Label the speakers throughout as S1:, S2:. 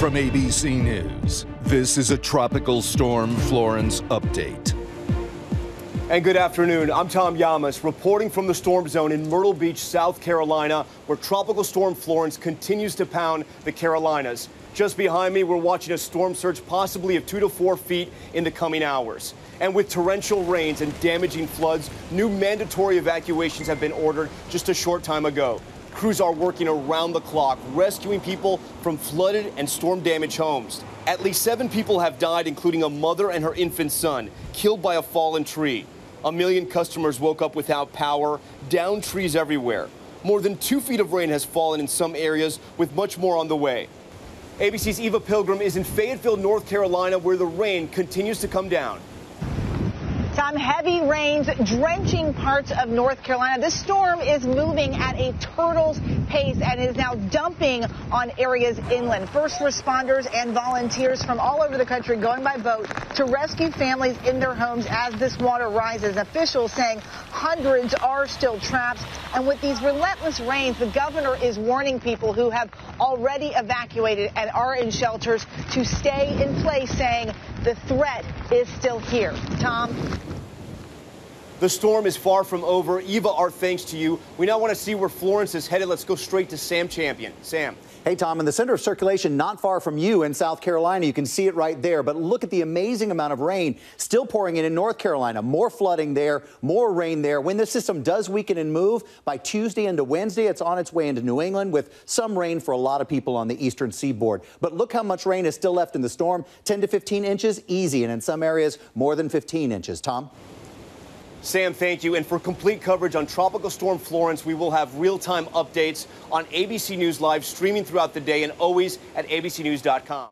S1: From ABC News, this is a Tropical Storm Florence update.
S2: And good afternoon. I'm Tom Llamas reporting from the storm zone in Myrtle Beach, South Carolina, where Tropical Storm Florence continues to pound the Carolinas. Just behind me, we're watching a storm surge possibly of two to four feet in the coming hours. And with torrential rains and damaging floods, new mandatory evacuations have been ordered just a short time ago. Crews are working around the clock, rescuing people from flooded and storm damaged homes. At least seven people have died, including a mother and her infant son, killed by a fallen tree. A million customers woke up without power, down trees everywhere. More than two feet of rain has fallen in some areas, with much more on the way. ABC's Eva Pilgrim is in Fayetteville, North Carolina, where the rain continues to come down.
S3: Heavy rains drenching parts of North Carolina. This storm is moving at a turtle's pace and is now dumping on areas inland. First responders and volunteers from all over the country going by boat to rescue families in their homes as this water rises. Officials saying hundreds are still trapped. And with these relentless rains, the governor is warning people who have already evacuated and are in shelters to stay in place, saying the threat is still here. Tom?
S2: The storm is far from over. Eva, our thanks to you. We now want to see where Florence is headed. Let's go straight to Sam Champion. Sam.
S4: Hey, Tom, in the center of circulation, not far from you in South Carolina, you can see it right there. But look at the amazing amount of rain still pouring in in North Carolina. More flooding there, more rain there. When this system does weaken and move, by Tuesday into Wednesday, it's on its way into New England with some rain for a lot of people on the eastern seaboard. But look how much rain is still left in the storm 10 to 15 inches, easy, and in some areas, more than 15 inches. Tom?
S2: Sam, thank you. And for complete coverage on Tropical Storm Florence, we will have real time updates on ABC News Live, streaming throughout the day, and always at abcnews.com.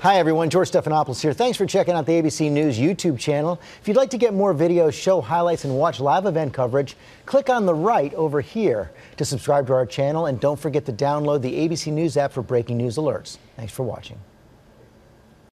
S5: Hi, everyone. George Stephanopoulos here. Thanks for checking out the ABC News YouTube channel. If you'd like to get more videos, show highlights, and watch live event coverage, click on the right over here to subscribe to our channel. And don't forget to download the ABC News app for breaking news alerts. Thanks for watching.